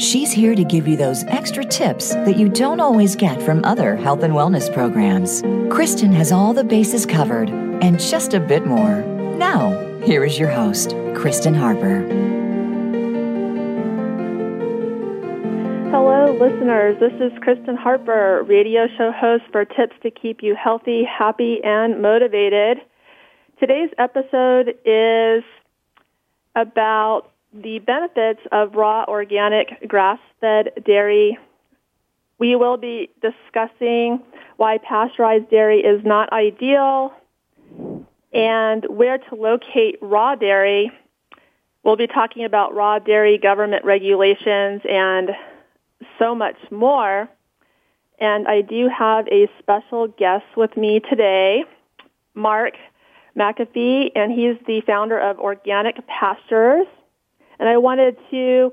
She's here to give you those extra tips that you don't always get from other health and wellness programs. Kristen has all the bases covered and just a bit more. Now, here is your host, Kristen Harper. Hello, listeners. This is Kristen Harper, radio show host for Tips to Keep You Healthy, Happy, and Motivated. Today's episode is about the benefits of raw organic grass-fed dairy. We will be discussing why pasteurized dairy is not ideal and where to locate raw dairy. We'll be talking about raw dairy government regulations and so much more. And I do have a special guest with me today, Mark McAfee, and he's the founder of Organic Pastures. And I wanted to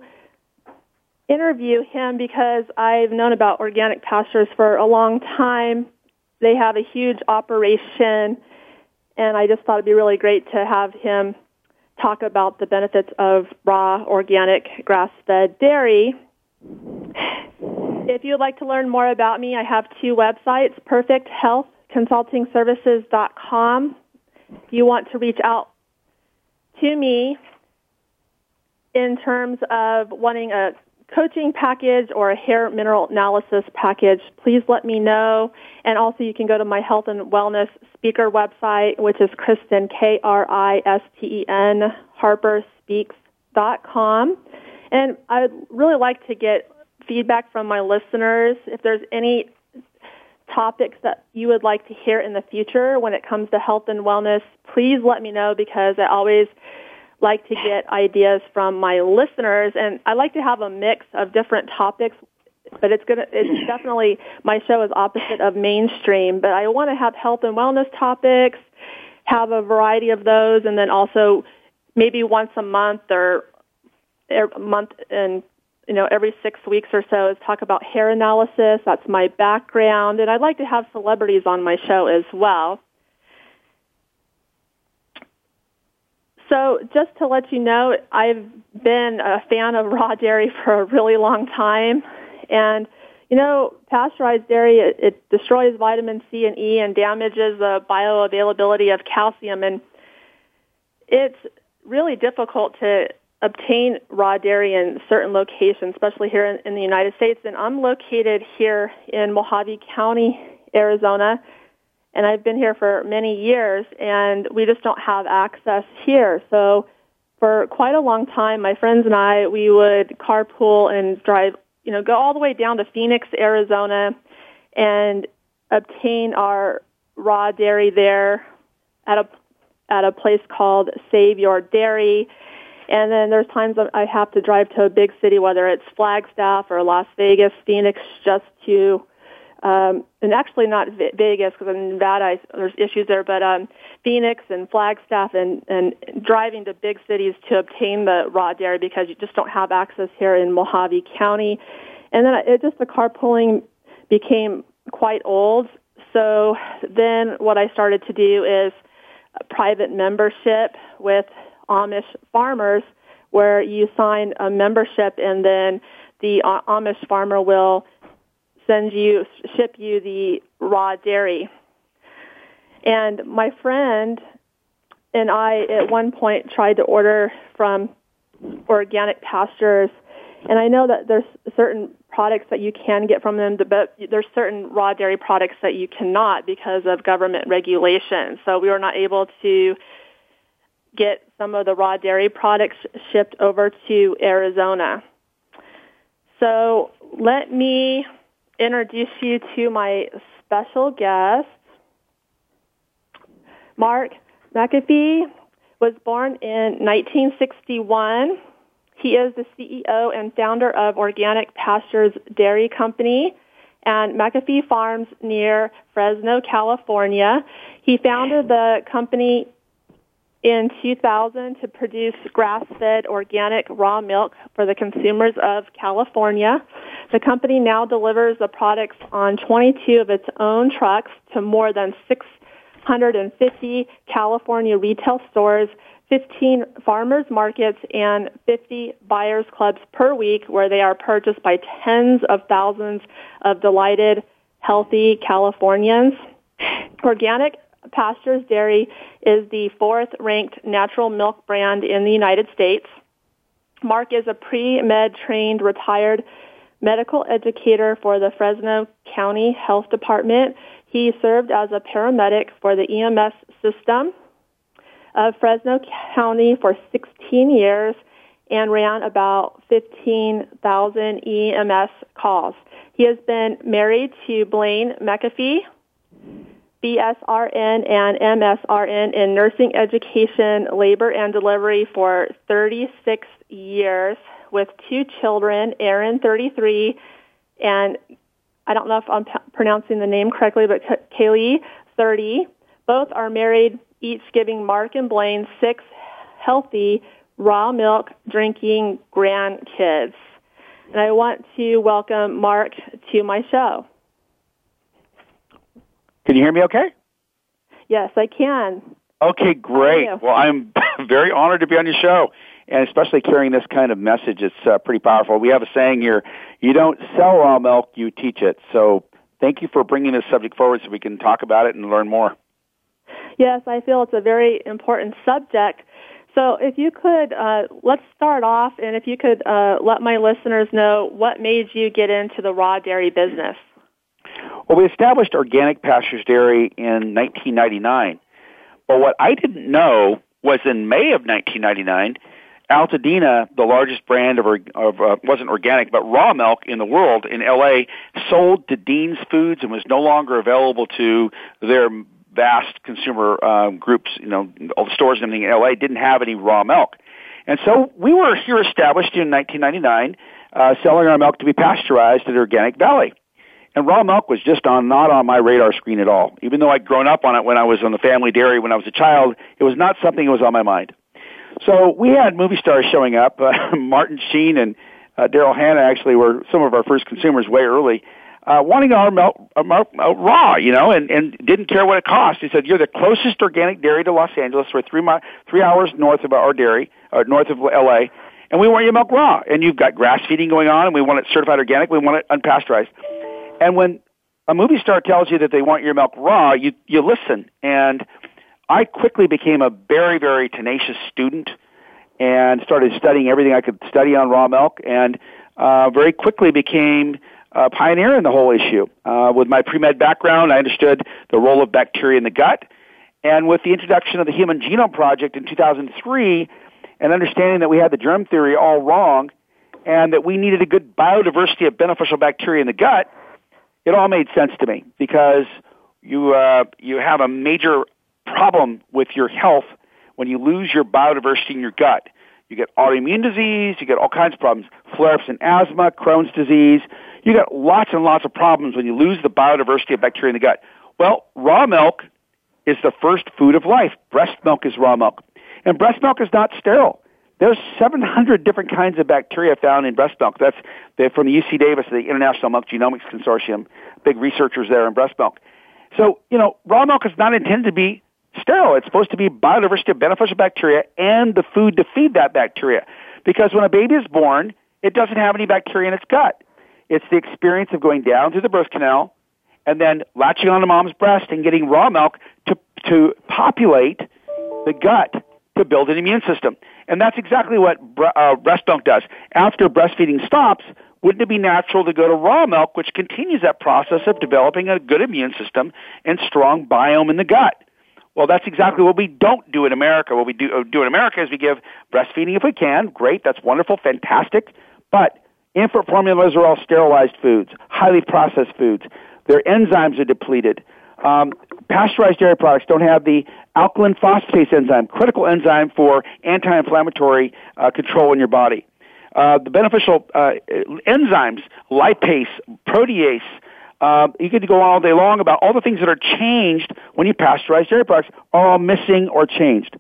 interview him because I've known about Organic Pastures for a long time. They have a huge operation, and I just thought it'd be really great to have him talk about the benefits of raw, organic, grass-fed dairy. If you'd like to learn more about me, I have two websites, perfecthealthconsultingservices.com if you want to reach out to me in terms of wanting a coaching package or a hair mineral analysis package, please let me know. And also you can go to my health and wellness speaker website, which is Kristen, K-R-I-S-T-E-N, harperspeaks.com. And I'd really like to get feedback from my listeners. If there's any topics that you would like to hear in the future when it comes to health and wellness, please let me know because I always like to get ideas from my listeners and I like to have a mix of different topics but it's going to it's definitely my show is opposite of mainstream but I want to have health and wellness topics have a variety of those and then also maybe once a month or er, a month and you know, every six weeks or so is talk about hair analysis. That's my background. And I'd like to have celebrities on my show as well. So just to let you know, I've been a fan of raw dairy for a really long time. And, you know, pasteurized dairy, it, it destroys vitamin C and E and damages the bioavailability of calcium. And it's really difficult to obtain raw dairy in certain locations, especially here in, in, the United States. And I'm located here in Mohave County, Arizona, and I've been here for many years, and we just don't have access here. So for quite a long time, my friends and I, we would carpool and drive, you know, go all the way down to Phoenix, Arizona, and obtain our raw dairy there at a at a place called Save Your Dairy and then there's times I have to drive to a big city, whether it's Flagstaff or Las Vegas, Phoenix, just to, um, and actually not Vegas because in Nevada I, there's issues there, but um, Phoenix and Flagstaff and, and driving to big cities to obtain the raw dairy because you just don't have access here in Mohave County. And then it just the carpooling became quite old. So then what I started to do is private membership with Amish farmers where you sign a membership and then the Amish farmer will send you, ship you the raw dairy. And my friend and I at one point tried to order from organic pastures and I know that there's certain products that you can get from them, but there's certain raw dairy products that you cannot because of government regulations. So we were not able to get some of the raw dairy products shipped over to Arizona. So let me introduce you to my special guest. Mark McAfee was born in 1961. He is the CEO and founder of Organic Pastures Dairy Company and McAfee Farms near Fresno, California. He founded the company in 2000 to produce grass-fed organic raw milk for the consumers of California. The company now delivers the products on 22 of its own trucks to more than 650 California retail stores, 15 farmers markets, and 50 buyers clubs per week where they are purchased by tens of thousands of delighted, healthy Californians. Organic Pastures Dairy is the fourth ranked natural milk brand in the United States. Mark is a pre-med trained retired medical educator for the Fresno County Health Department. He served as a paramedic for the EMS system of Fresno County for 16 years and ran about 15,000 EMS calls. He has been married to Blaine McAfee, BSRN and MSRN in nursing education, labor and delivery for 36 years with two children, Aaron 33 and I don't know if I'm p- pronouncing the name correctly, but Kaylee 30. Both are married, each giving Mark and Blaine six healthy raw milk drinking grandkids. And I want to welcome Mark to my show. Can you hear me okay? Yes, I can. Okay, great. Well, I'm very honored to be on your show, and especially carrying this kind of message. It's uh, pretty powerful. We have a saying here: "You don't sell raw milk, you teach it." So, thank you for bringing this subject forward, so we can talk about it and learn more. Yes, I feel it's a very important subject. So, if you could, uh, let's start off, and if you could uh, let my listeners know what made you get into the raw dairy business. Well, we established Organic Pastures Dairy in 1999. But what I didn't know was in May of 1999, Alta Dena, the largest brand of, of uh, wasn't organic but raw milk in the world in LA, sold to Dean's Foods and was no longer available to their vast consumer uh, groups. You know, all the stores and everything in LA didn't have any raw milk, and so we were here established in 1999, uh, selling our milk to be pasteurized at Organic Valley. And raw milk was just on not on my radar screen at all. Even though I'd grown up on it when I was on the family dairy when I was a child, it was not something that was on my mind. So we had movie stars showing up. Uh, Martin Sheen and uh, Daryl Hannah actually were some of our first consumers way early, uh, wanting our milk, uh, milk uh, raw, you know, and, and didn't care what it cost. He said, "You're the closest organic dairy to Los Angeles. We're three mi- three hours north of our dairy, or north of L.A." And we want your milk raw, and you've got grass feeding going on, and we want it certified organic. We want it unpasteurized. And when a movie star tells you that they want your milk raw, you you listen. And I quickly became a very very tenacious student and started studying everything I could study on raw milk, and uh, very quickly became a pioneer in the whole issue. Uh, with my pre med background, I understood the role of bacteria in the gut, and with the introduction of the Human Genome Project in 2003, and understanding that we had the germ theory all wrong, and that we needed a good biodiversity of beneficial bacteria in the gut it all made sense to me because you uh, you have a major problem with your health when you lose your biodiversity in your gut. You get autoimmune disease, you get all kinds of problems, flare-ups in asthma, Crohn's disease. You get lots and lots of problems when you lose the biodiversity of bacteria in the gut. Well, raw milk is the first food of life. Breast milk is raw milk. And breast milk is not sterile. There's 700 different kinds of bacteria found in breast milk. That's from the UC Davis, the International Milk Genomics Consortium, big researchers there in breast milk. So, you know, raw milk is not intended to be sterile. It's supposed to be biodiversity of beneficial bacteria and the food to feed that bacteria. Because when a baby is born, it doesn't have any bacteria in its gut. It's the experience of going down through the birth canal and then latching onto mom's breast and getting raw milk to, to populate the gut to build an immune system. And that's exactly what uh, breast milk does. After breastfeeding stops, wouldn't it be natural to go to raw milk, which continues that process of developing a good immune system and strong biome in the gut? Well, that's exactly what we don't do in America. What we do, uh, do in America is we give breastfeeding if we can. Great, that's wonderful, fantastic. But infant formulas are all sterilized foods, highly processed foods. Their enzymes are depleted. Um, pasteurized dairy products don't have the alkaline phosphatase enzyme, critical enzyme for anti-inflammatory uh, control in your body. uh, the beneficial uh, enzymes, lipase, protease. Uh, you could go on all day long about all the things that are changed when you pasteurize dairy products are all missing or changed.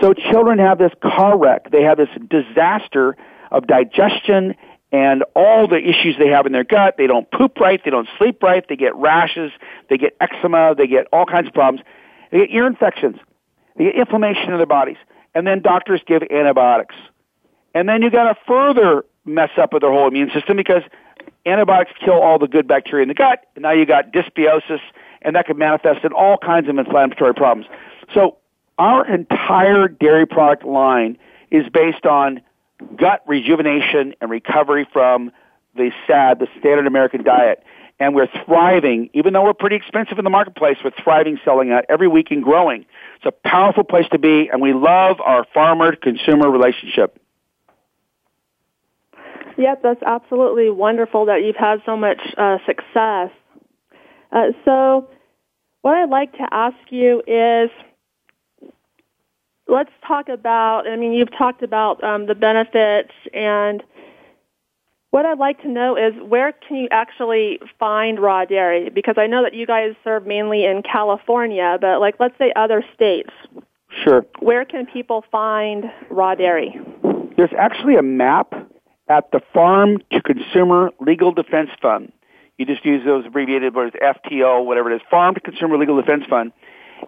So children have this car wreck. They have this disaster of digestion and all the issues they have in their gut. They don't poop right. They don't sleep right. They get rashes. They get eczema. They get all kinds of problems. They get ear infections. They get inflammation in their bodies. And then doctors give antibiotics. And then you got to further mess up with their whole immune system because antibiotics kill all the good bacteria in the gut. And now you got dysbiosis, and that could manifest in all kinds of inflammatory problems. So our entire dairy product line is based on gut rejuvenation and recovery from the SAD, the standard American diet. And we're thriving, even though we're pretty expensive in the marketplace, we're thriving selling out every week and growing. It's a powerful place to be, and we love our farmer consumer relationship. Yep, that's absolutely wonderful that you've had so much uh, success. Uh, so, what I'd like to ask you is let's talk about, I mean, you've talked about um, the benefits and what I'd like to know is where can you actually find raw dairy? Because I know that you guys serve mainly in California, but like let's say other states. Sure. Where can people find raw dairy? There's actually a map at the Farm to Consumer Legal Defense Fund. You just use those abbreviated words, FTO, whatever it is, Farm to Consumer Legal Defense Fund.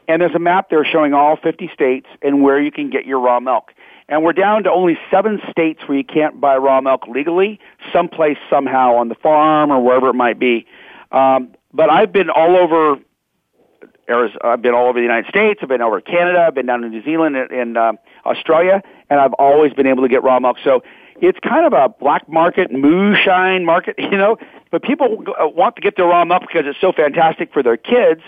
And there's a map there showing all 50 states and where you can get your raw milk. And we're down to only seven states where you can't buy raw milk legally, someplace somehow on the farm or wherever it might be. Um, but I've been all over I've been all over the United States. I've been over Canada. I've been down to New Zealand and, and uh, Australia, and I've always been able to get raw milk. So it's kind of a black market, moonshine market, you know. But people uh, want to get their raw milk because it's so fantastic for their kids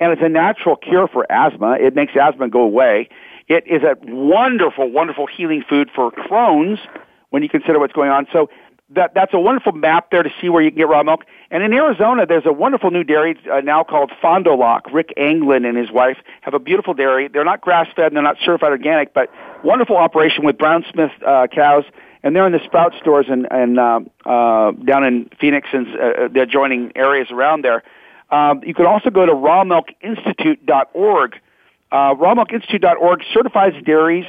and it's a natural cure for asthma. It makes asthma go away. It is a wonderful, wonderful healing food for Crohn's when you consider what's going on. So that that's a wonderful map there to see where you can get raw milk. And in Arizona, there's a wonderful new dairy uh, now called Fond du Lac. Rick Anglin and his wife have a beautiful dairy. They're not grass fed and they're not certified organic, but wonderful operation with Brown Swiss uh, cows. And they're in the Sprout stores and, and uh, uh, down in Phoenix and uh, the adjoining areas around there. Um, you can also go to rawmilkinstitute.org. Uh, rawmilkinstitute.org certifies dairies.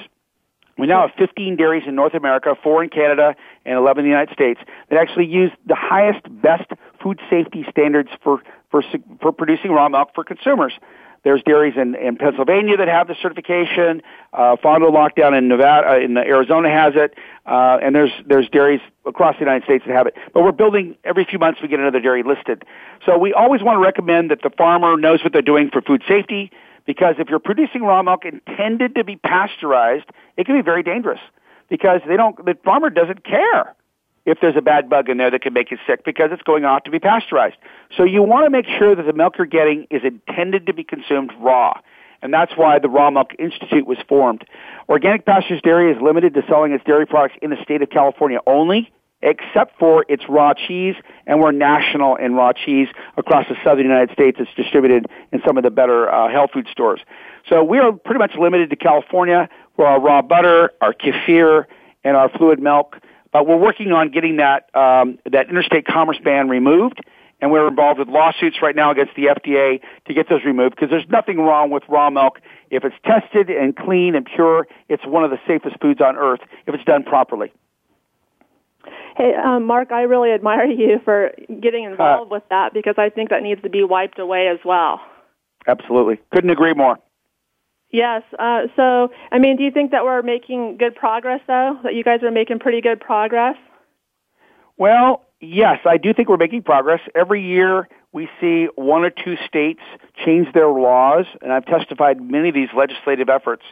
We now have 15 dairies in North America, four in Canada, and 11 in the United States that actually use the highest, best food safety standards for, for, for producing raw milk for consumers. There's dairies in, in Pennsylvania that have the certification. Uh, Fond du Lac down in Nevada, uh, in Arizona has it, uh, and there's there's dairies across the United States that have it. But we're building every few months. We get another dairy listed. So we always want to recommend that the farmer knows what they're doing for food safety, because if you're producing raw milk intended to be pasteurized, it can be very dangerous because they don't. The farmer doesn't care if there's a bad bug in there that can make you sick because it's going off to be pasteurized. So you want to make sure that the milk you're getting is intended to be consumed raw. And that's why the Raw Milk Institute was formed. Organic Pastures Dairy is limited to selling its dairy products in the state of California only, except for its raw cheese, and we're national in raw cheese across the southern United States. It's distributed in some of the better uh, health food stores. So we are pretty much limited to California for our raw butter, our kefir, and our fluid milk. But we're working on getting that um, that interstate commerce ban removed, and we're involved with lawsuits right now against the FDA to get those removed because there's nothing wrong with raw milk if it's tested and clean and pure. It's one of the safest foods on earth if it's done properly. Hey, um, Mark, I really admire you for getting involved uh, with that because I think that needs to be wiped away as well. Absolutely. Couldn't agree more. Yes. Uh, so, I mean, do you think that we're making good progress, though? That you guys are making pretty good progress? Well, yes, I do think we're making progress. Every year we see one or two states change their laws, and I've testified many of these legislative efforts.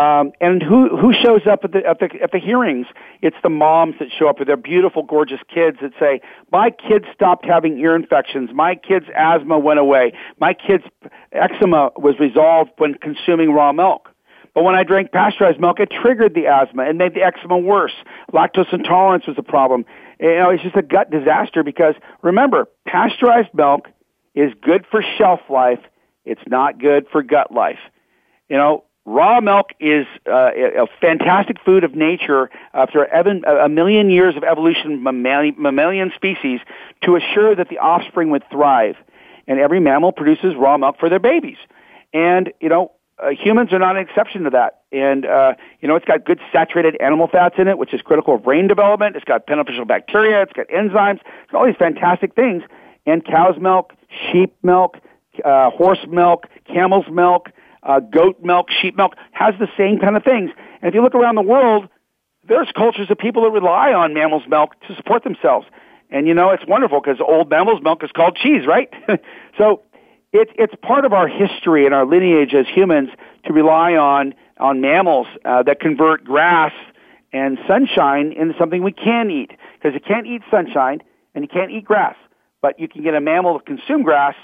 Um, and who who shows up at the at the at the hearings? It's the moms that show up with their beautiful, gorgeous kids that say, "My kids stopped having ear infections. My kids' asthma went away. My kids' eczema was resolved when consuming raw milk." But when I drank pasteurized milk, it triggered the asthma and made the eczema worse. Lactose intolerance was a problem. You know, it's just a gut disaster because remember, pasteurized milk is good for shelf life. It's not good for gut life. You know, Raw milk is uh, a fantastic food of nature after a million years of evolution mammalian species to assure that the offspring would thrive. And every mammal produces raw milk for their babies. And, you know, uh, humans are not an exception to that. And, uh, you know, it's got good saturated animal fats in it, which is critical of brain development. It's got beneficial bacteria. It's got enzymes. It's got all these fantastic things. And cow's milk, sheep milk, uh, horse milk, camel's milk, uh, goat milk, sheep milk has the same kind of things. And if you look around the world, there's cultures of people that rely on mammal's milk to support themselves. And you know, it's wonderful because old mammal's milk is called cheese, right? so it's it's part of our history and our lineage as humans to rely on on mammals uh, that convert grass and sunshine into something we can eat because you can't eat sunshine and you can't eat grass, but you can get a mammal to consume grass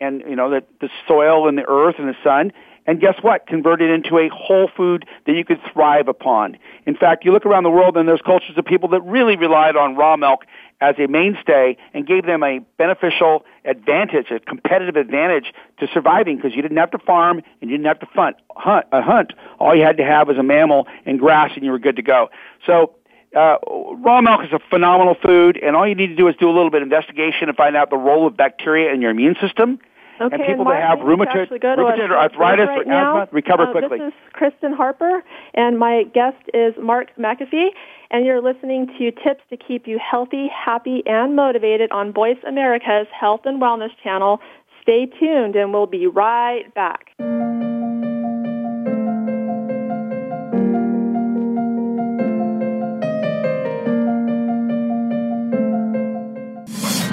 and you know the, the soil and the earth and the sun and guess what? Convert it into a whole food that you could thrive upon. In fact, you look around the world and there's cultures of people that really relied on raw milk as a mainstay and gave them a beneficial advantage, a competitive advantage to surviving because you didn't have to farm and you didn't have to hunt, hunt, uh, hunt. All you had to have was a mammal and grass and you were good to go. So uh, raw milk is a phenomenal food, and all you need to do is do a little bit of investigation and find out the role of bacteria in your immune system. Okay, and people and that have rheumatoid, rheumatoid arthritis right or asthma recover uh, quickly. This is Kristen Harper, and my guest is Mark McAfee, and you're listening to Tips to Keep You Healthy, Happy, and Motivated on Voice America's Health and Wellness channel. Stay tuned, and we'll be right back.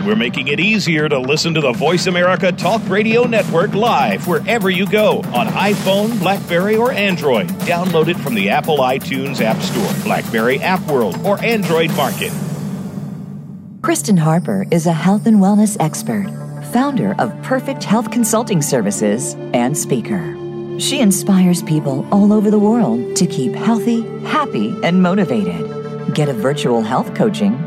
We're making it easier to listen to the Voice America Talk Radio Network live wherever you go on iPhone, Blackberry, or Android. Download it from the Apple iTunes App Store, Blackberry App World, or Android Market. Kristen Harper is a health and wellness expert, founder of Perfect Health Consulting Services, and speaker. She inspires people all over the world to keep healthy, happy, and motivated. Get a virtual health coaching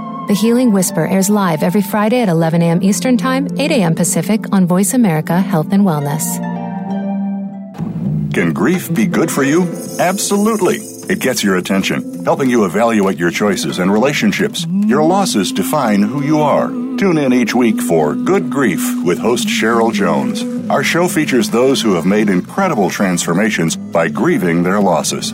the Healing Whisper airs live every Friday at 11 a.m. Eastern Time, 8 a.m. Pacific on Voice America Health and Wellness. Can grief be good for you? Absolutely. It gets your attention, helping you evaluate your choices and relationships. Your losses define who you are. Tune in each week for Good Grief with host Cheryl Jones. Our show features those who have made incredible transformations by grieving their losses.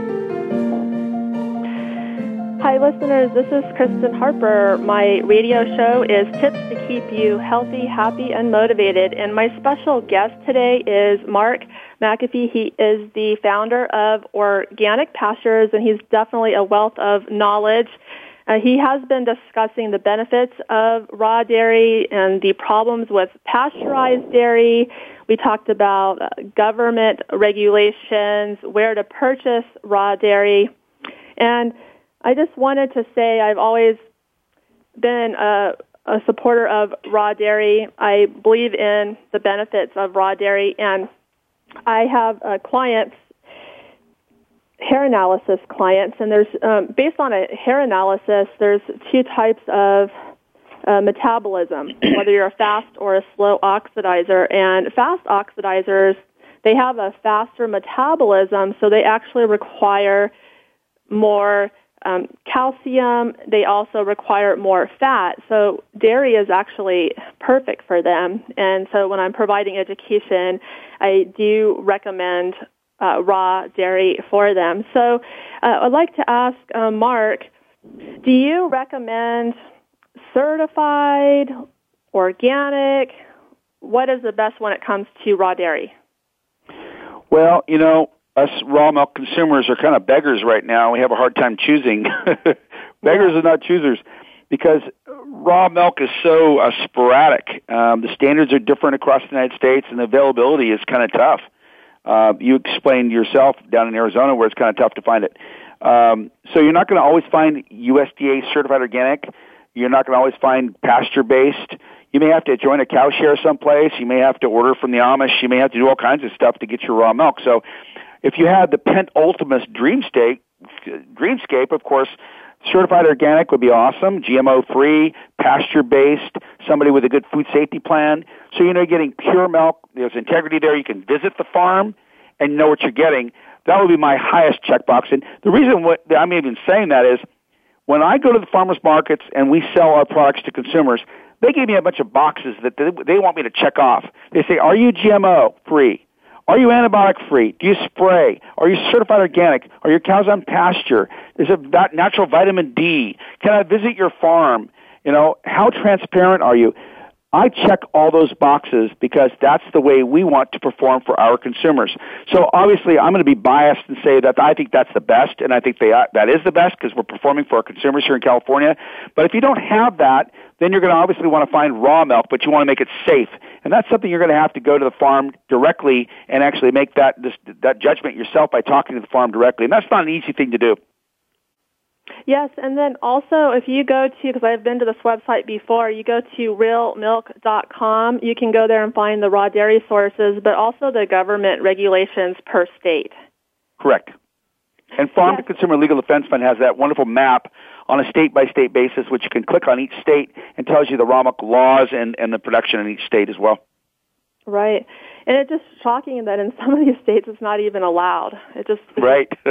Listeners, this is Kristen Harper. My radio show is Tips to Keep You Healthy, Happy, and Motivated. And my special guest today is Mark McAfee. He is the founder of Organic Pastures, and he's definitely a wealth of knowledge. Uh, he has been discussing the benefits of raw dairy and the problems with pasteurized dairy. We talked about uh, government regulations, where to purchase raw dairy. And I just wanted to say I've always been a, a supporter of raw dairy. I believe in the benefits of raw dairy, and I have clients, hair analysis clients, and there's um, based on a hair analysis, there's two types of uh, metabolism, whether you're a fast or a slow oxidizer. And fast oxidizers, they have a faster metabolism, so they actually require more um, calcium. They also require more fat. So dairy is actually perfect for them. And so when I'm providing education, I do recommend uh, raw dairy for them. So uh, I'd like to ask uh, Mark, do you recommend certified, organic? What is the best when it comes to raw dairy? Well, you know, us raw milk consumers are kind of beggars right now. We have a hard time choosing. beggars are not choosers because raw milk is so uh, sporadic. Um, the standards are different across the United States, and the availability is kind of tough. Uh, you explained yourself down in Arizona where it's kind of tough to find it. Um, so you're not going to always find USDA certified organic. You're not going to always find pasture based. You may have to join a cow share someplace. You may have to order from the Amish. You may have to do all kinds of stuff to get your raw milk. So if you had the penultimate dream state, dreamscape, of course, certified organic would be awesome. GMO free, pasture based, somebody with a good food safety plan. So you know you're getting pure milk. There's integrity there. You can visit the farm and know what you're getting. That would be my highest checkbox. And the reason what I'm even saying that is when I go to the farmers markets and we sell our products to consumers, they give me a bunch of boxes that they want me to check off. They say, "Are you GMO free? Are you antibiotic free? Do you spray? Are you certified organic? Are your cows on pasture? Is it natural vitamin D? Can I visit your farm? You know, how transparent are you? I check all those boxes because that's the way we want to perform for our consumers. So obviously, I'm going to be biased and say that I think that's the best, and I think they are, that is the best because we're performing for our consumers here in California. But if you don't have that, then you're going to obviously want to find raw milk, but you want to make it safe, and that's something you're going to have to go to the farm directly and actually make that this, that judgment yourself by talking to the farm directly, and that's not an easy thing to do. Yes, and then also if you go to, because I've been to this website before, you go to realmilk.com, you can go there and find the raw dairy sources, but also the government regulations per state. Correct. And Farm yes. to Consumer Legal Defense Fund has that wonderful map on a state by state basis, which you can click on each state and tells you the raw milk laws and, and the production in each state as well. Right. And it's just shocking that in some of these states it's not even allowed. It just right.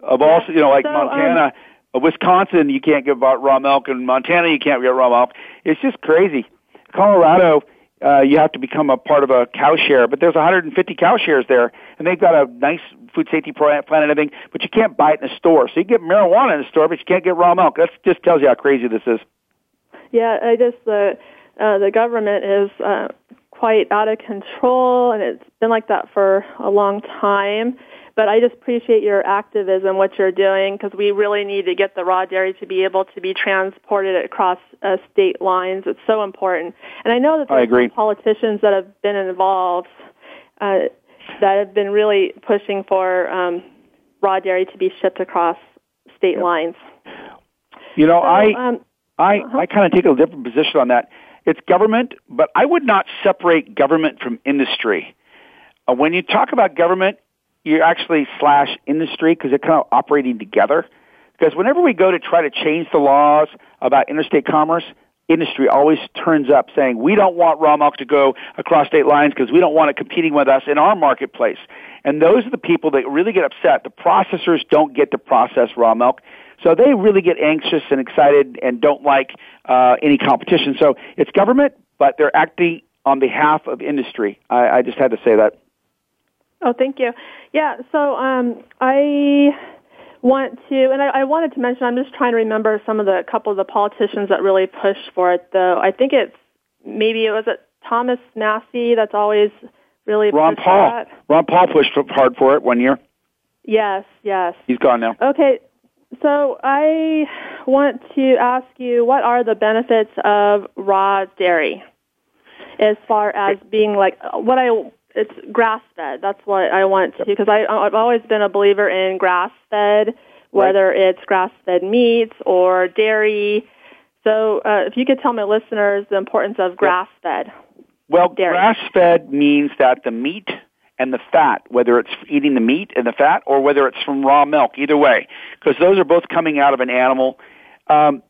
of also, you know, like so, Montana, um, Wisconsin, you can't get raw milk, and Montana, you can't get raw milk. It's just crazy. Colorado, uh, you have to become a part of a cow share, but there's 150 cow shares there, and they've got a nice food safety plan and everything, but you can't buy it in a store. So you get marijuana in a store, but you can't get raw milk. That just tells you how crazy this is. Yeah, I just the uh, the government is uh, quite out of control, and it's been like that for a long time. But I just appreciate your activism, what you're doing, because we really need to get the raw dairy to be able to be transported across uh, state lines. It's so important. And I know that there's politicians that have been involved uh, that have been really pushing for um, raw dairy to be shipped across state yep. lines. You know, so, I um, I uh-huh. I kind of take a different position on that. It's government, but I would not separate government from industry. Uh, when you talk about government, you actually slash industry because they're kind of operating together. Because whenever we go to try to change the laws about interstate commerce, industry always turns up saying we don't want raw milk to go across state lines because we don't want it competing with us in our marketplace. And those are the people that really get upset. The processors don't get to process raw milk. So they really get anxious and excited and don't like uh, any competition. So it's government, but they're acting on behalf of industry. I, I just had to say that. Oh, thank you. Yeah, so um, I want to, and I, I wanted to mention, I'm just trying to remember some of the couple of the politicians that really pushed for it, though. I think it's maybe it was it Thomas Massie that's always really Ron pushed Paul. that. Ron Paul pushed hard for it one year. Yes, yes. He's gone now. Okay, so I want to ask you what are the benefits of raw dairy as far as being like what I it's grass fed. That's what I want to because I I've always been a believer in grass fed whether it's grass fed meats or dairy. So uh, if you could tell my listeners the importance of grass fed. Well, grass fed means that the meat and the fat, whether it's eating the meat and the fat or whether it's from raw milk, either way, because those are both coming out of an animal. Um,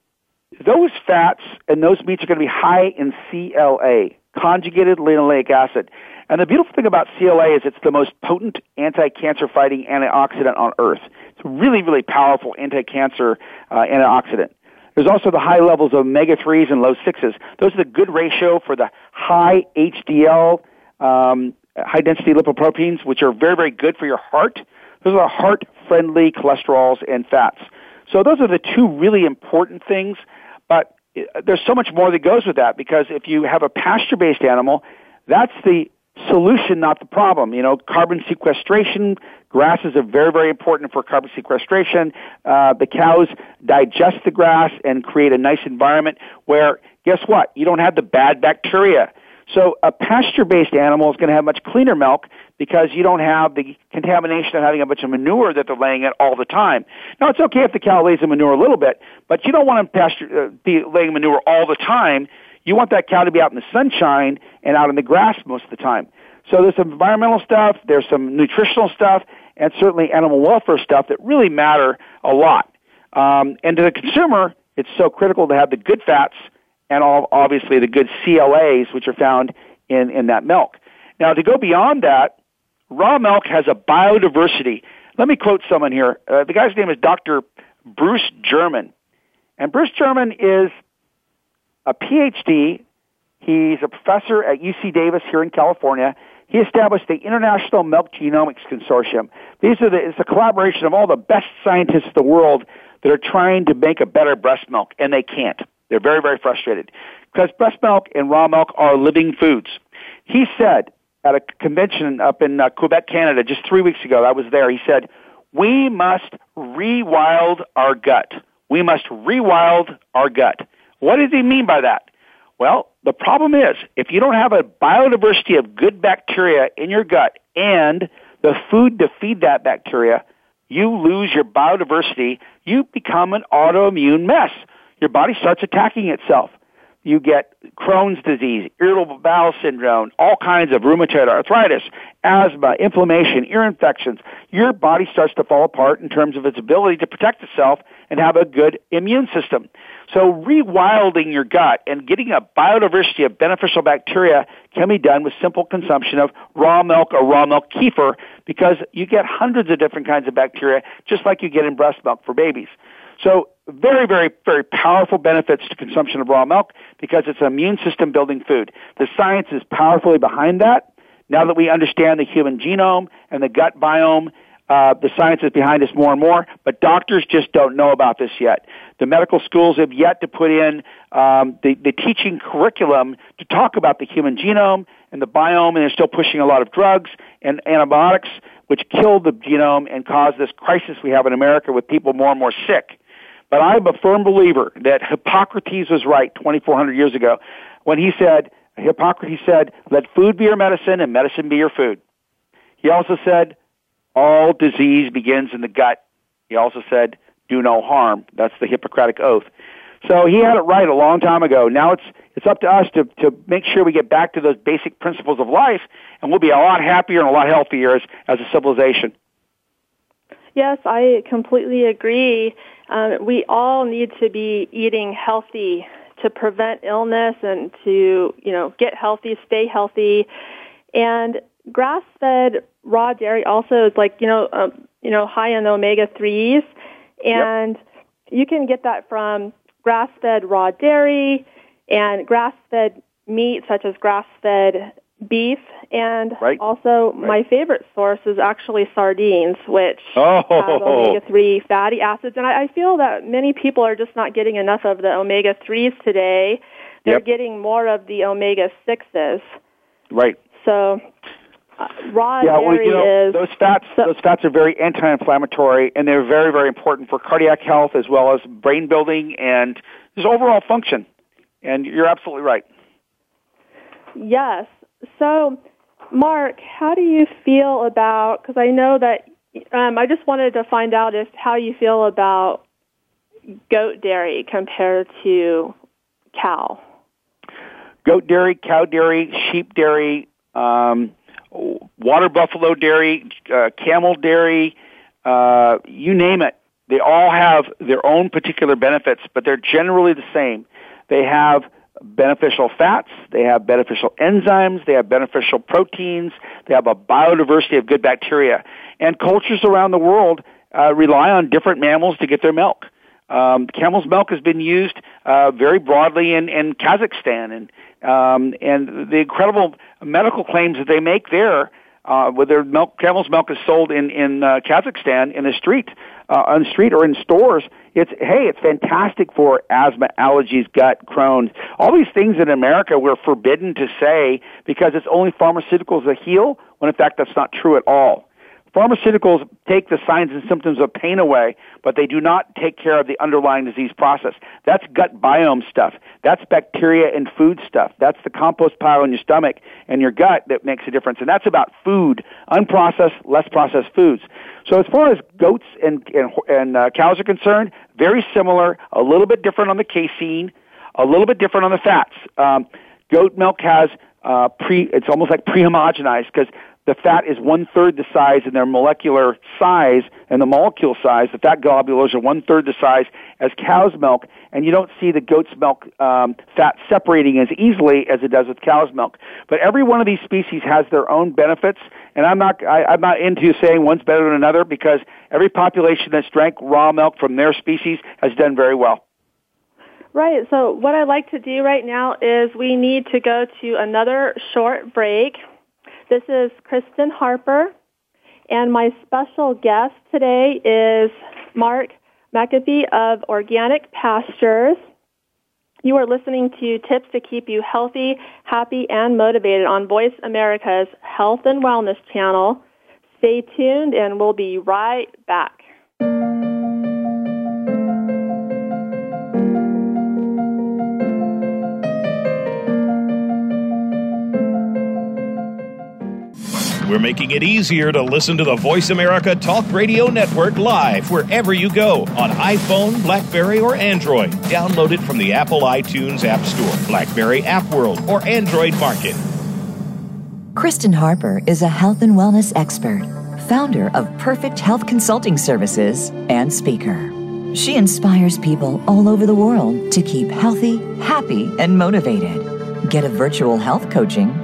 those fats and those meats are going to be high in CLA, conjugated linoleic acid. And the beautiful thing about CLA is it's the most potent anti-cancer fighting antioxidant on earth. It's a really, really powerful anti-cancer uh, antioxidant. There's also the high levels of omega-3s and low 6s. Those are the good ratio for the high HDL, um, high density lipoproteins, which are very, very good for your heart. Those are heart friendly cholesterols and fats. So those are the two really important things. But uh, there's so much more that goes with that because if you have a pasture based animal, that's the solution, not the problem. You know, carbon sequestration, grasses are very, very important for carbon sequestration. Uh, the cows digest the grass and create a nice environment where, guess what? You don't have the bad bacteria. So a pasture-based animal is going to have much cleaner milk because you don't have the contamination of having a bunch of manure that they're laying it all the time. Now it's okay if the cow lays the manure a little bit, but you don't want them pasture, uh, be laying manure all the time. You want that cow to be out in the sunshine and out in the grass most of the time. So there's some environmental stuff, there's some nutritional stuff, and certainly animal welfare stuff that really matter a lot. Um, and to the consumer, it's so critical to have the good fats and all, obviously the good CLAs, which are found in, in that milk. Now, to go beyond that, raw milk has a biodiversity. Let me quote someone here. Uh, the guy's name is Dr. Bruce German. And Bruce German is a PhD. He's a professor at UC Davis here in California. He established the International Milk Genomics Consortium. These are the, it's a collaboration of all the best scientists in the world that are trying to make a better breast milk, and they can't. They're very, very frustrated because breast milk and raw milk are living foods. He said at a convention up in uh, Quebec, Canada, just three weeks ago, I was there. He said, "We must rewild our gut. We must rewild our gut." What does he mean by that? Well, the problem is if you don't have a biodiversity of good bacteria in your gut and the food to feed that bacteria, you lose your biodiversity. You become an autoimmune mess. Your body starts attacking itself. You get Crohn's disease, irritable bowel syndrome, all kinds of rheumatoid arthritis, asthma, inflammation, ear infections. Your body starts to fall apart in terms of its ability to protect itself and have a good immune system. So rewilding your gut and getting a biodiversity of beneficial bacteria can be done with simple consumption of raw milk or raw milk kefir because you get hundreds of different kinds of bacteria just like you get in breast milk for babies. So very, very, very powerful benefits to consumption of raw milk because it's an immune system building food. The science is powerfully behind that. Now that we understand the human genome and the gut biome, uh, the science is behind us more and more, but doctors just don't know about this yet. The medical schools have yet to put in um, the, the teaching curriculum to talk about the human genome and the biome, and they're still pushing a lot of drugs and antibiotics, which kill the genome and cause this crisis we have in America with people more and more sick. But I'm a firm believer that Hippocrates was right 2,400 years ago when he said, Hippocrates said, let food be your medicine and medicine be your food. He also said, all disease begins in the gut. He also said, do no harm. That's the Hippocratic Oath. So he had it right a long time ago. Now it's it's up to us to to make sure we get back to those basic principles of life, and we'll be a lot happier and a lot healthier as as a civilization. Yes, I completely agree. Um, we all need to be eating healthy to prevent illness and to you know get healthy, stay healthy, and grass-fed raw dairy also is like you know um, you know high in omega threes, and yep. you can get that from grass-fed raw dairy and grass-fed meat such as grass-fed beef, and Right. also my favorite source is actually sardines, which Oh. have omega-3 fatty acids. And I, I feel that many people are just not getting enough of the omega-3s today. They're Yep. getting more of the omega-6s. Right. So uh, raw Yeah, well, you know, is those fats, so- those fats are very anti-inflammatory, and they're very, very important for cardiac health as well as brain building and just overall function. And you're absolutely right. Yes. So, Mark, how do you feel about? Because I know that um, I just wanted to find out if how you feel about goat dairy compared to cow. Goat dairy, cow dairy, sheep dairy, um, water buffalo dairy, uh, camel dairy, uh, you name it. They all have their own particular benefits, but they're generally the same. They have beneficial fats, they have beneficial enzymes, they have beneficial proteins, they have a biodiversity of good bacteria. And cultures around the world uh, rely on different mammals to get their milk. Um, camel's milk has been used uh, very broadly in, in Kazakhstan, and um, and the incredible medical claims that they make there, uh, their milk, camel's milk is sold in in uh, Kazakhstan in the street, uh, on the street or in stores. It's hey, it's fantastic for asthma, allergies, gut, Crohn's, all these things in America we're forbidden to say because it's only pharmaceuticals that heal. When in fact that's not true at all. Pharmaceuticals take the signs and symptoms of pain away, but they do not take care of the underlying disease process. That's gut biome stuff. That's bacteria and food stuff. That's the compost pile in your stomach and your gut that makes a difference. And that's about food, unprocessed, less processed foods. So as far as goats and, and, and uh, cows are concerned, very similar, a little bit different on the casein, a little bit different on the fats. Um, goat milk has uh, pre, it's almost like pre-homogenized because the fat is one third the size in their molecular size and the molecule size. The fat globules are one third the size as cow's milk, and you don't see the goat's milk um, fat separating as easily as it does with cow's milk. But every one of these species has their own benefits, and I'm not I, I'm not into saying one's better than another because every population that's drank raw milk from their species has done very well. Right. So what I'd like to do right now is we need to go to another short break. This is Kristen Harper, and my special guest today is Mark McAfee of Organic Pastures. You are listening to Tips to Keep You Healthy, Happy, and Motivated on Voice America's Health and Wellness channel. Stay tuned, and we'll be right back. We're making it easier to listen to the Voice America Talk Radio Network live wherever you go on iPhone, Blackberry, or Android. Download it from the Apple iTunes App Store, Blackberry App World, or Android Market. Kristen Harper is a health and wellness expert, founder of Perfect Health Consulting Services, and speaker. She inspires people all over the world to keep healthy, happy, and motivated. Get a virtual health coaching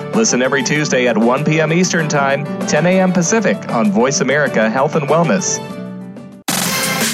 Listen every Tuesday at 1 p.m. Eastern Time, 10 a.m. Pacific on Voice America Health and Wellness.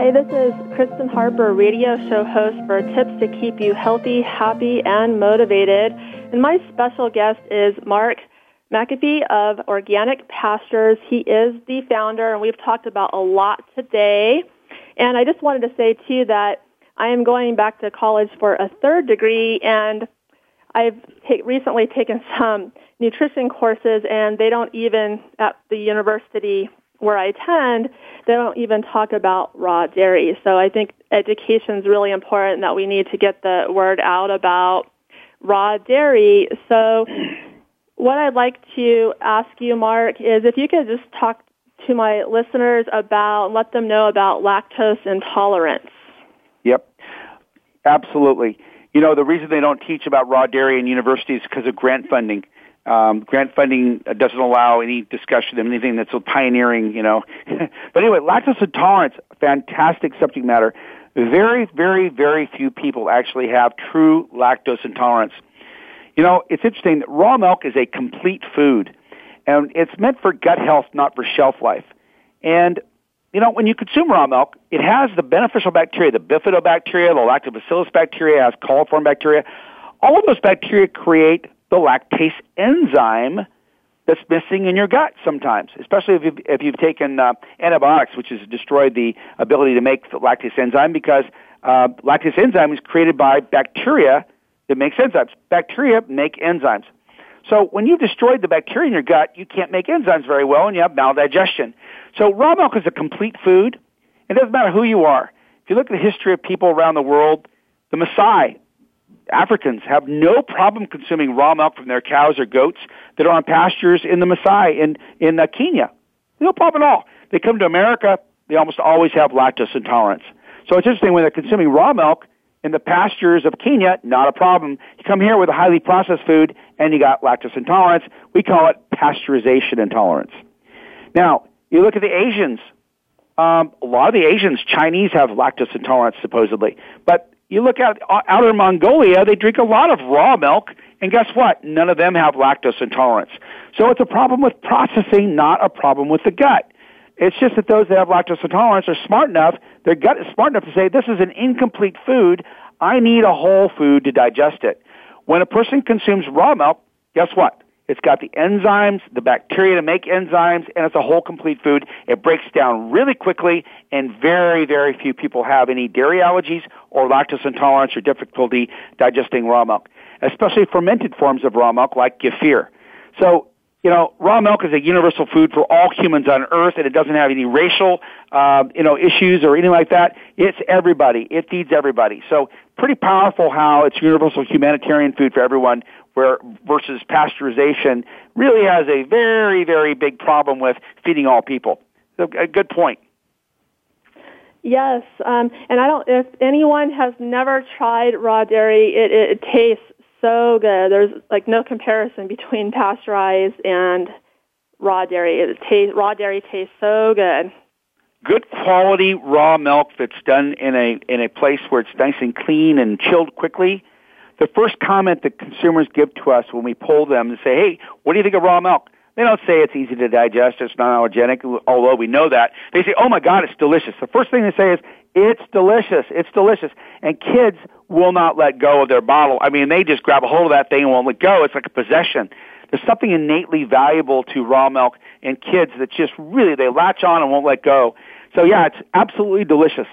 Hi, this is Kristen Harper, radio show host for Tips to Keep You Healthy, Happy, and Motivated. And my special guest is Mark McAfee of Organic Pastures. He is the founder, and we've talked about a lot today. And I just wanted to say, too, that I am going back to college for a third degree, and I've recently taken some nutrition courses, and they don't even, at the university where I attend, they don't even talk about raw dairy. So I think education is really important that we need to get the word out about raw dairy. So what I'd like to ask you, Mark, is if you could just talk to my listeners about, let them know about lactose intolerance. Yep, absolutely. You know, the reason they don't teach about raw dairy in universities is because of grant funding. Um, grant funding doesn't allow any discussion of anything that's so pioneering, you know. but anyway, lactose intolerance, fantastic subject matter. Very, very, very few people actually have true lactose intolerance. You know, it's interesting that raw milk is a complete food, and it's meant for gut health, not for shelf life. And you know, when you consume raw milk, it has the beneficial bacteria, the bifidobacteria, the lactobacillus bacteria, has coliform bacteria. All of those bacteria create the lactase enzyme that's missing in your gut sometimes, especially if you've, if you've taken uh, antibiotics, which has destroyed the ability to make the lactase enzyme because uh, lactase enzyme is created by bacteria that makes enzymes. Bacteria make enzymes. So when you've destroyed the bacteria in your gut, you can't make enzymes very well and you have maldigestion. So raw milk is a complete food. It doesn't matter who you are. If you look at the history of people around the world, the Maasai, Africans have no problem consuming raw milk from their cows or goats that are on pastures in the Maasai in, in uh, Kenya. No problem at all. They come to America, they almost always have lactose intolerance. So it's interesting when they're consuming raw milk in the pastures of Kenya, not a problem. You come here with a highly processed food and you got lactose intolerance. We call it pasteurization intolerance. Now, you look at the Asians. Um, a lot of the Asians, Chinese, have lactose intolerance supposedly, but you look at uh, outer Mongolia, they drink a lot of raw milk, and guess what? None of them have lactose intolerance. So it's a problem with processing, not a problem with the gut. It's just that those that have lactose intolerance are smart enough, their gut is smart enough to say, this is an incomplete food. I need a whole food to digest it. When a person consumes raw milk, guess what? It's got the enzymes, the bacteria to make enzymes, and it's a whole complete food. It breaks down really quickly, and very, very few people have any dairy allergies or lactose intolerance or difficulty digesting raw milk, especially fermented forms of raw milk like kefir. So, you know, raw milk is a universal food for all humans on earth, and it doesn't have any racial, uh, you know, issues or anything like that. It's everybody. It feeds everybody. So, pretty powerful how it's universal humanitarian food for everyone where versus pasteurization really has a very, very big problem with feeding all people. So, a good point. Yes, um, and I don't. If anyone has never tried raw dairy, it, it, it tastes so good. There's like no comparison between pasteurized and raw dairy. It tastes raw dairy tastes so good. Good quality raw milk that's done in a in a place where it's nice and clean and chilled quickly the first comment that consumers give to us when we poll them and say, hey, what do you think of raw milk? They don't say it's easy to digest, it's non-allergenic, although we know that. They say, oh my God, it's delicious. The first thing they say is, it's delicious, it's delicious. And kids will not let go of their bottle. I mean, they just grab a hold of that thing and won't let go. It's like a possession. There's something innately valuable to raw milk in kids that just really, they latch on and won't let go. So yeah, it's absolutely delicious.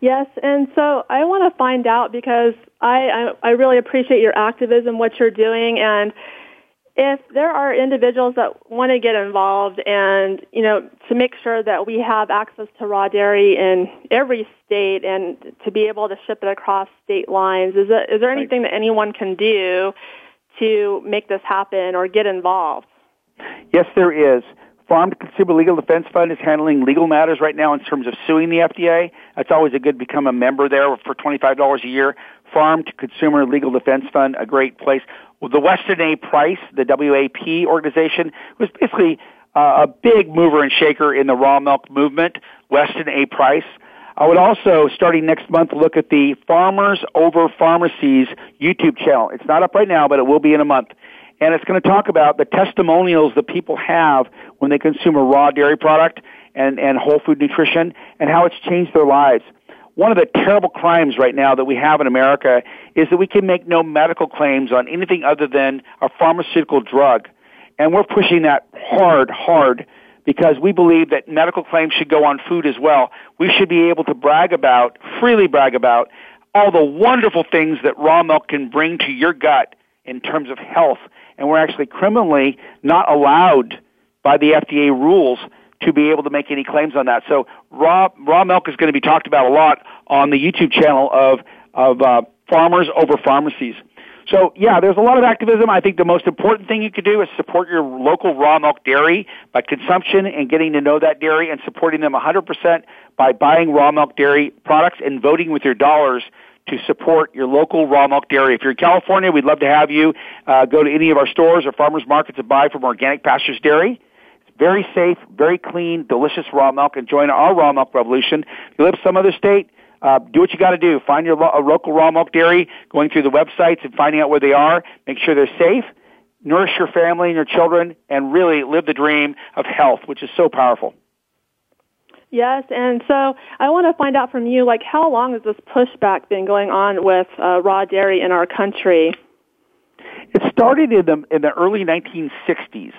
Yes, and so I want to find out because I, I, I really appreciate your activism, what you're doing, and if there are individuals that want to get involved and you know to make sure that we have access to raw dairy in every state and to be able to ship it across state lines, is, it, is there anything that anyone can do to make this happen or get involved? Yes, there is. Farm to Consumer Legal Defense Fund is handling legal matters right now in terms of suing the FDA. That's always a good become a member there for $25 a year. Farm to Consumer Legal Defense Fund, a great place. Well, the Weston A. Price, the WAP organization, was basically uh, a big mover and shaker in the raw milk movement. Weston A. Price. I would also, starting next month, look at the Farmers Over Pharmacies YouTube channel. It's not up right now, but it will be in a month and it's going to talk about the testimonials that people have when they consume a raw dairy product and, and whole food nutrition and how it's changed their lives. One of the terrible crimes right now that we have in America is that we can make no medical claims on anything other than a pharmaceutical drug. And we're pushing that hard, hard because we believe that medical claims should go on food as well. We should be able to brag about, freely brag about, all the wonderful things that raw milk can bring to your gut in terms of health and we're actually criminally not allowed by the FDA rules to be able to make any claims on that. So raw raw milk is going to be talked about a lot on the YouTube channel of of uh, farmers over pharmacies. So yeah, there's a lot of activism. I think the most important thing you could do is support your local raw milk dairy by consumption and getting to know that dairy and supporting them 100% by buying raw milk dairy products and voting with your dollars to support your local raw milk dairy. If you're in California, we'd love to have you uh, go to any of our stores or farmers markets and buy from Organic Pastures Dairy. It's very safe, very clean, delicious raw milk, and join our raw milk revolution. If you live some other state, uh, do what you got to do. Find your lo- local raw milk dairy, going through the websites and finding out where they are. Make sure they're safe. Nourish your family and your children, and really live the dream of health, which is so powerful. Yes, and so I want to find out from you, like, how long has this pushback been going on with uh, raw dairy in our country? It started in the in the early 1960s.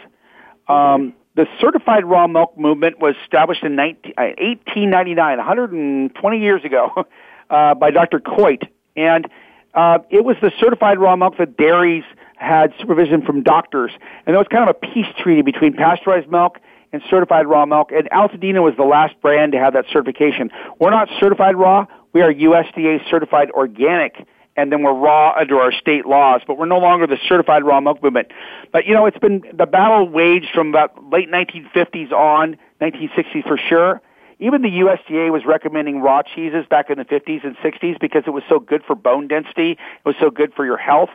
Um, the certified raw milk movement was established in 19, uh, 1899, 120 years ago, uh, by Dr. Coit, and uh, it was the certified raw milk that dairies had supervision from doctors, and it was kind of a peace treaty between pasteurized milk and certified raw milk. And Alta Dena was the last brand to have that certification. We're not certified raw. We are USDA certified organic. And then we're raw under our state laws, but we're no longer the certified raw milk movement. But you know, it's been the battle waged from about late 1950s on, 1960s for sure. Even the USDA was recommending raw cheeses back in the 50s and 60s because it was so good for bone density. It was so good for your health.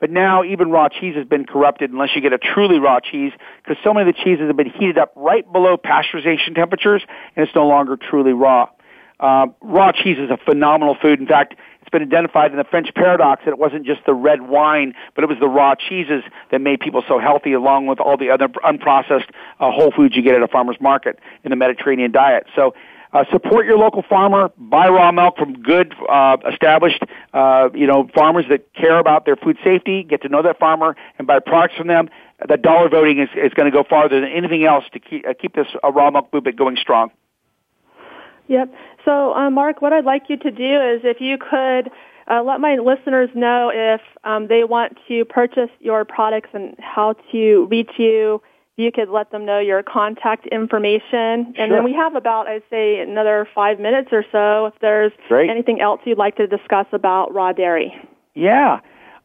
But now even raw cheese has been corrupted unless you get a truly raw cheese because so many of the cheeses have been heated up right below pasteurization temperatures and it's no longer truly raw. Uh, raw cheese is a phenomenal food. In fact, it's been identified in the French paradox that it wasn't just the red wine, but it was the raw cheeses that made people so healthy along with all the other unprocessed uh, whole foods you get at a farmer's market in the Mediterranean diet. So uh, support your local farmer. Buy raw milk from good, uh, established, uh, you know, farmers that care about their food safety. Get to know that farmer and buy products from them. The dollar voting is, is going to go farther than anything else to keep, uh, keep this uh, raw milk movement going strong. Yep. So, uh, Mark, what I'd like you to do is if you could uh, let my listeners know if um, they want to purchase your products and how to reach you you could let them know your contact information. And then we have about, I'd say, another five minutes or so if there's Great. anything else you'd like to discuss about raw dairy. Yeah.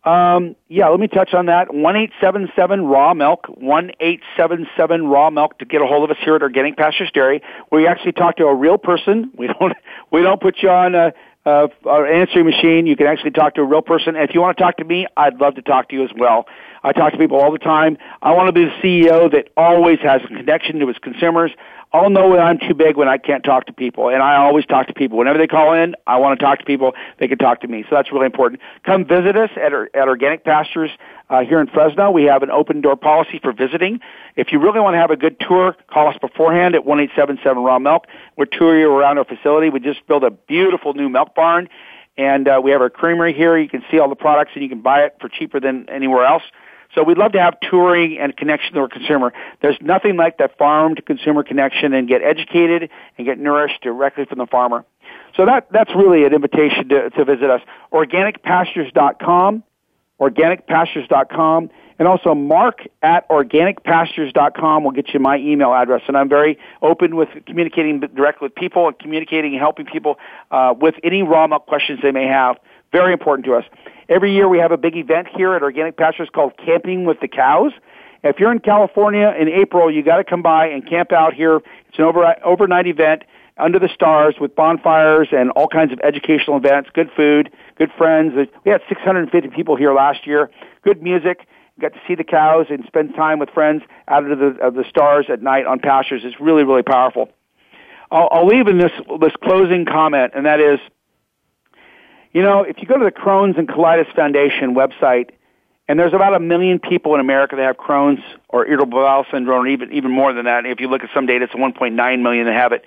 Um, yeah, let me touch on that. One eight seven seven raw milk. One eight seven seven raw milk to get a hold of us here at Organic Pastures Dairy. We actually talk to a real person. We don't we don't put you on a, a, a answering machine. You can actually talk to a real person. And if you want to talk to me, I'd love to talk to you as well. I talk to people all the time. I want to be the CEO that always has a connection to his consumers. I'll know when I'm too big when I can't talk to people, and I always talk to people. Whenever they call in, I want to talk to people. They can talk to me, so that's really important. Come visit us at, at Organic Pastures uh, here in Fresno. We have an open door policy for visiting. If you really want to have a good tour, call us beforehand at one eight seven seven Raw Milk. We'll tour you around our facility. We just built a beautiful new milk barn, and uh, we have our creamery here. You can see all the products, and you can buy it for cheaper than anywhere else. So we'd love to have touring and connection to our consumer. There's nothing like that farm to consumer connection and get educated and get nourished directly from the farmer. So that, that's really an invitation to, to visit us. Organicpastures.com, organicpastures.com, and also mark at organicpastures.com will get you my email address. And I'm very open with communicating directly with people and communicating and helping people uh, with any raw milk questions they may have. Very important to us. Every year we have a big event here at Organic Pastures called Camping with the Cows. If you're in California in April, you got to come by and camp out here. It's an over, overnight event under the stars with bonfires and all kinds of educational events, good food, good friends. We had 650 people here last year, good music. Got to see the cows and spend time with friends out of the, of the stars at night on pastures. It's really, really powerful. I'll, I'll leave in this, this closing comment, and that is, you know, if you go to the Crohn's and Colitis Foundation website, and there's about a million people in America that have Crohn's or irritable bowel syndrome, or even even more than that. If you look at some data, it's 1.9 million that have it.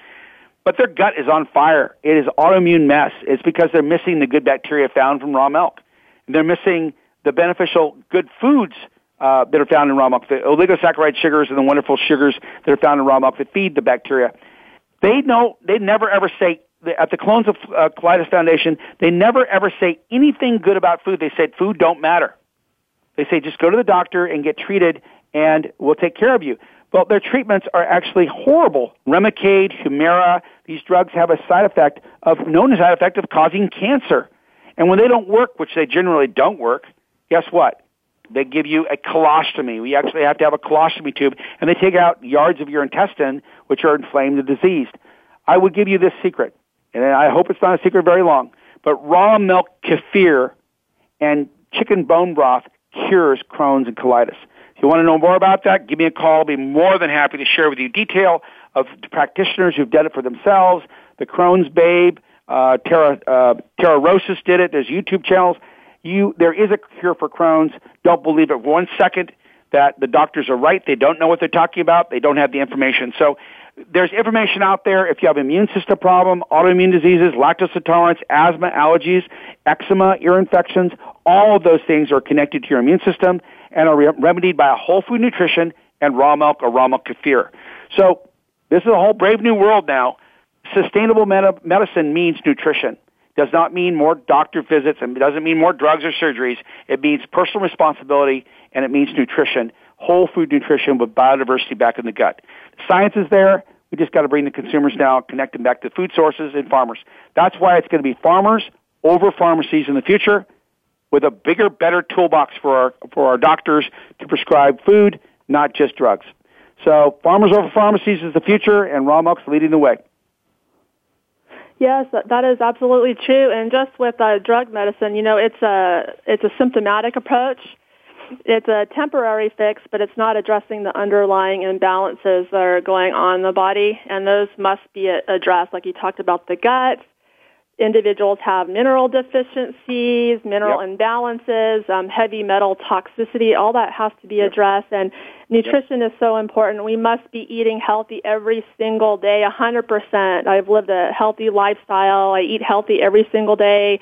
But their gut is on fire. It is autoimmune mess. It's because they're missing the good bacteria found from raw milk. They're missing the beneficial good foods uh, that are found in raw milk, the oligosaccharide sugars and the wonderful sugars that are found in raw milk that feed the bacteria. They know they never ever say at the Crohn's of uh, Colitis Foundation. They never ever say anything good about food. They said food don't matter. They say just go to the doctor and get treated, and we'll take care of you. Well, their treatments are actually horrible. Remicade, Humira, these drugs have a side effect of known side effect of causing cancer. And when they don't work, which they generally don't work, guess what? They give you a colostomy. We actually have to have a colostomy tube, and they take out yards of your intestine, which are inflamed and diseased. I would give you this secret, and I hope it's not a secret very long, but raw milk kefir and chicken bone broth cures Crohn's and colitis. If you want to know more about that, give me a call. I'll be more than happy to share with you detail of practitioners who've done it for themselves. The Crohn's Babe, uh, Tara, uh, Tara Rosas did it. There's YouTube channels you there is a cure for Crohn's. Don't believe it one second that the doctors are right. They don't know what they're talking about. They don't have the information. So there's information out there if you have immune system problem, autoimmune diseases, lactose intolerance, asthma, allergies, eczema, ear infections. All of those things are connected to your immune system and are re- remedied by a whole food nutrition and raw milk or raw milk kefir. So this is a whole brave new world now. Sustainable med- medicine means nutrition does not mean more doctor visits and doesn't mean more drugs or surgeries. It means personal responsibility and it means nutrition, whole food nutrition with biodiversity back in the gut. Science is there. We just got to bring the consumers now, connect them back to food sources and farmers. That's why it's going to be farmers over pharmacies in the future with a bigger, better toolbox for our, for our doctors to prescribe food, not just drugs. So farmers over pharmacies is the future and raw milk's leading the way. Yes, that is absolutely true. And just with uh, drug medicine, you know, it's a it's a symptomatic approach. It's a temporary fix, but it's not addressing the underlying imbalances that are going on in the body, and those must be addressed. Like you talked about the gut, individuals have mineral deficiencies, mineral yep. imbalances, um, heavy metal toxicity. All that has to be addressed. And nutrition yep. is so important. We must be eating healthy every single day, 100%. I've lived a healthy lifestyle. I eat healthy every single day.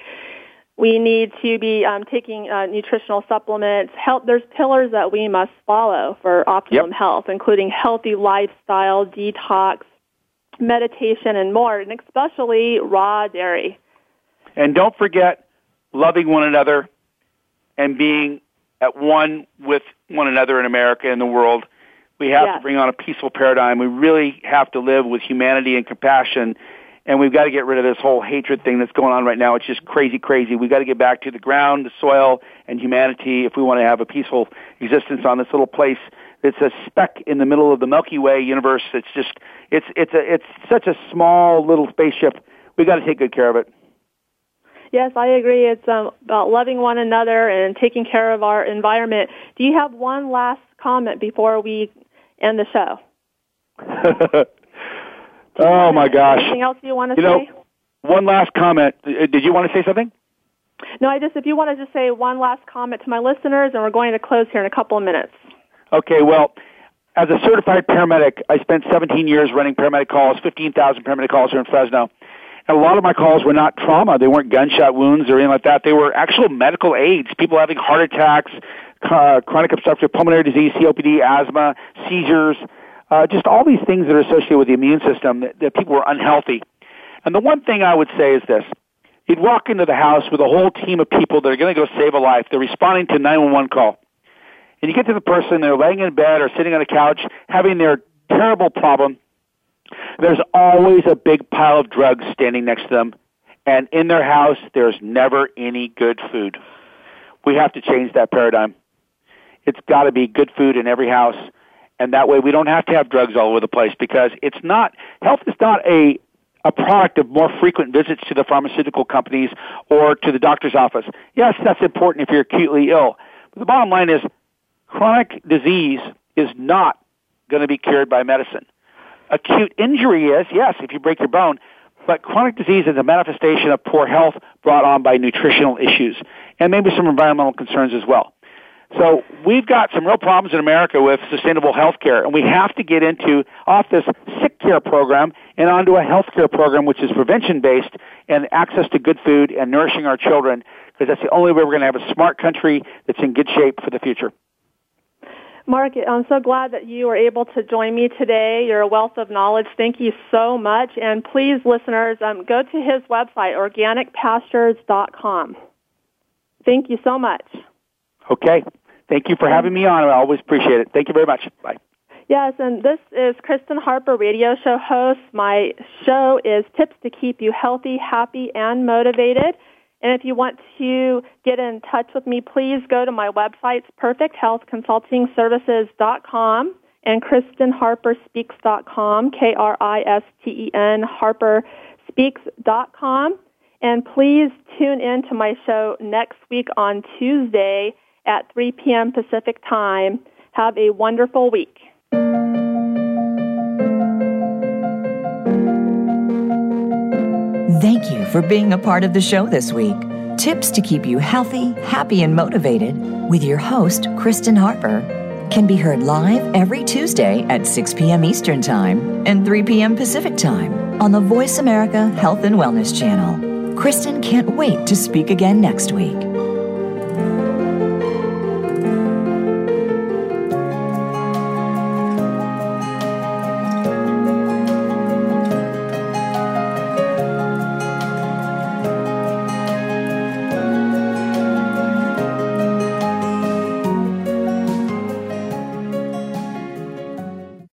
We need to be um, taking uh, nutritional supplements. Help. there's pillars that we must follow for optimum yep. health, including healthy lifestyle, detox, meditation, and more, and especially raw dairy. And don't forget loving one another and being at one with one another in America and the world. We have yes. to bring on a peaceful paradigm. We really have to live with humanity and compassion. And we've got to get rid of this whole hatred thing that's going on right now. It's just crazy, crazy. We've got to get back to the ground, the soil, and humanity if we want to have a peaceful existence on this little place it's a speck in the middle of the Milky Way universe. It's just it's it's a it's such a small little spaceship. We've got to take good care of it. Yes, I agree. It's um, about loving one another and taking care of our environment. Do you have one last comment before we end the show? oh my gosh! Anything else you want to you say? Know, one last comment. Uh, did you want to say something? No, I just if you want to just say one last comment to my listeners, and we're going to close here in a couple of minutes. Okay, well, as a certified paramedic, I spent 17 years running paramedic calls, 15,000 paramedic calls here in Fresno. And a lot of my calls were not trauma. They weren't gunshot wounds or anything like that. They were actual medical aids, people having heart attacks, uh, chronic obstructive pulmonary disease, COPD, asthma, seizures, uh, just all these things that are associated with the immune system that, that people were unhealthy. And the one thing I would say is this. You'd walk into the house with a whole team of people that are going to go save a life. They're responding to a 911 call and you get to the person, they're laying in bed or sitting on a couch having their terrible problem, there's always a big pile of drugs standing next to them. And in their house, there's never any good food. We have to change that paradigm. It's got to be good food in every house, and that way we don't have to have drugs all over the place because it's not health is not a a product of more frequent visits to the pharmaceutical companies or to the doctor's office. Yes, that's important if you're acutely ill. But the bottom line is chronic disease is not going to be cured by medicine. Acute injury is, yes, if you break your bone, but chronic disease is a manifestation of poor health brought on by nutritional issues and maybe some environmental concerns as well. So we've got some real problems in America with sustainable health care, and we have to get into off this sick care program and onto a health care program which is prevention based and access to good food and nourishing our children because that's the only way we're going to have a smart country that's in good shape for the future. Mark, I'm so glad that you were able to join me today. You're a wealth of knowledge. Thank you so much. And please, listeners, um, go to his website, organicpastures.com. Thank you so much. Okay. Thank you for having me on. I always appreciate it. Thank you very much. Bye. Yes, and this is Kristen Harper, radio show host. My show is Tips to Keep You Healthy, Happy, and Motivated. And if you want to get in touch with me, please go to my website, perfecthealthconsultingservices.com and KristenHarperSpeaks.com, K-R-I-S-T-E-N, HarperSpeaks.com. And please tune in to my show next week on Tuesday at 3 p.m. Pacific Time. Have a wonderful week. Thank you for being a part of the show this week. Tips to keep you healthy, happy, and motivated with your host, Kristen Harper, can be heard live every Tuesday at 6 p.m. Eastern Time and 3 p.m. Pacific Time on the Voice America Health and Wellness Channel. Kristen can't wait to speak again next week.